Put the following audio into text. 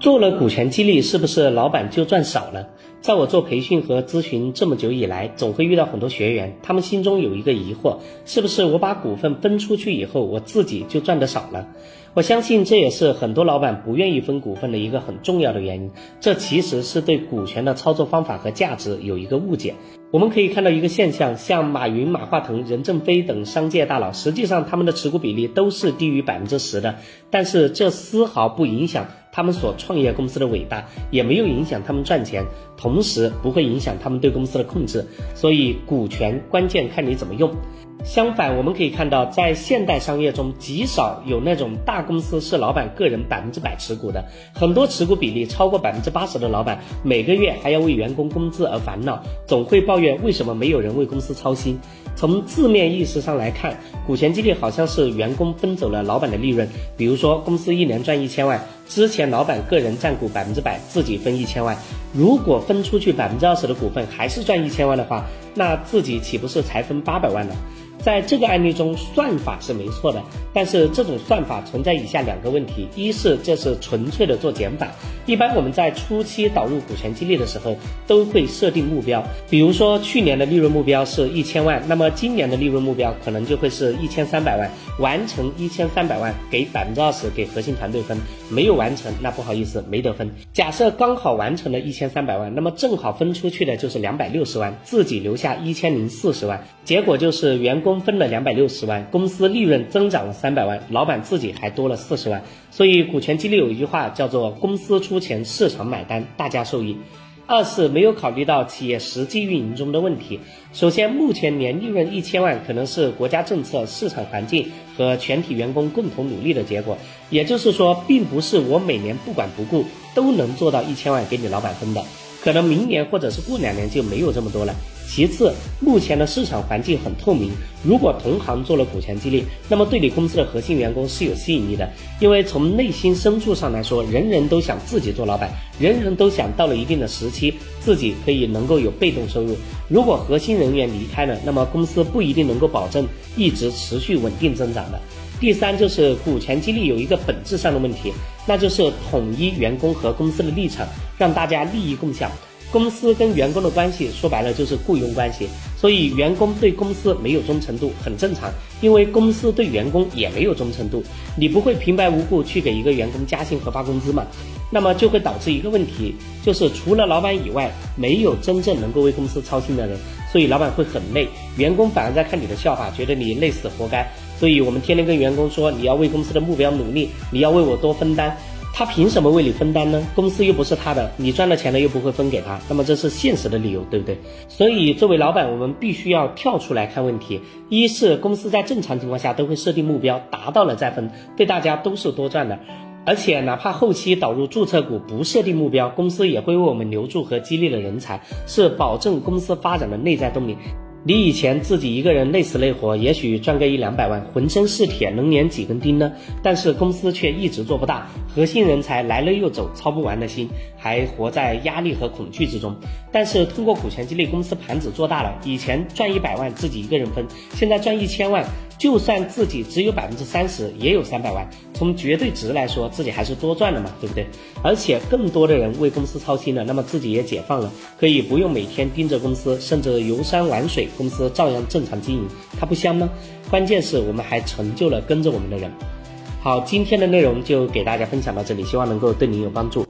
做了股权激励，是不是老板就赚少了？在我做培训和咨询这么久以来，总会遇到很多学员，他们心中有一个疑惑：是不是我把股份分出去以后，我自己就赚得少了？我相信这也是很多老板不愿意分股份的一个很重要的原因。这其实是对股权的操作方法和价值有一个误解。我们可以看到一个现象，像马云、马化腾、任正非等商界大佬，实际上他们的持股比例都是低于百分之十的，但是这丝毫不影响他们所创业公司的伟大，也没有影响他们赚钱，同时不会影响他们对公司的控制。所以，股权关键看你怎么用。相反，我们可以看到，在现代商业中，极少有那种大公司是老板个人百分之百持股的。很多持股比例超过百分之八十的老板，每个月还要为员工工资而烦恼，总会抱怨为什么没有人为公司操心。从字面意思上来看，股权激励好像是员工分走了老板的利润。比如说，公司一年赚一千万，之前老板个人占股百分之百，自己分一千万。如果分出去百分之二十的股份，还是赚一千万的话，那自己岂不是才分八百万呢？在这个案例中，算法是没错的，但是这种算法存在以下两个问题：一是这是纯粹的做减法。一般我们在初期导入股权激励的时候，都会设定目标，比如说去年的利润目标是一千万，那么今年的利润目标可能就会是一千三百万。完成一千三百万，给百分之二十给核心团队分；没有完成，那不好意思，没得分。假设刚好完成了一千三百万，那么正好分出去的就是两百六十万，自己留下一千零四十万。结果就是员工分了两百六十万，公司利润增长了三百万，老板自己还多了四十万。所以股权激励有一句话叫做“公司出钱，市场买单，大家受益”。二是没有考虑到企业实际运营中的问题。首先，目前年利润一千万可能是国家政策、市场环境和全体员工共同努力的结果。也就是说，并不是我每年不管不顾都能做到一千万给你老板分的。可能明年或者是过两年就没有这么多了。其次，目前的市场环境很透明，如果同行做了股权激励，那么对你公司的核心员工是有吸引力的，因为从内心深处上来说，人人都想自己做老板，人人都想到了一定的时期，自己可以能够有被动收入。如果核心人员离开了，那么公司不一定能够保证一直持续稳定增长的。第三就是股权激励有一个本质上的问题，那就是统一员工和公司的立场，让大家利益共享。公司跟员工的关系说白了就是雇佣关系，所以员工对公司没有忠诚度很正常，因为公司对员工也没有忠诚度。你不会平白无故去给一个员工加薪和发工资嘛？那么就会导致一个问题，就是除了老板以外，没有真正能够为公司操心的人，所以老板会很累，员工反而在看你的笑话，觉得你累死活该。所以我们天天跟员工说，你要为公司的目标努力，你要为我多分担。他凭什么为你分担呢？公司又不是他的，你赚了钱了又不会分给他，那么这是现实的理由，对不对？所以作为老板，我们必须要跳出来看问题。一是公司在正常情况下都会设定目标，达到了再分，对大家都是多赚的。而且哪怕后期导入注册股不设定目标，公司也会为我们留住和激励的人才，是保证公司发展的内在动力。你以前自己一个人累死累活，也许赚个一两百万，浑身是铁，能粘几根钉呢？但是公司却一直做不大，核心人才来了又走，操不完的心，还活在压力和恐惧之中。但是通过股权激励，公司盘子做大了，以前赚一百万自己一个人分，现在赚一千万。就算自己只有百分之三十，也有三百万。从绝对值来说，自己还是多赚了嘛，对不对？而且更多的人为公司操心了，那么自己也解放了，可以不用每天盯着公司，甚至游山玩水，公司照样正常经营，它不香吗？关键是我们还成就了跟着我们的人。好，今天的内容就给大家分享到这里，希望能够对您有帮助。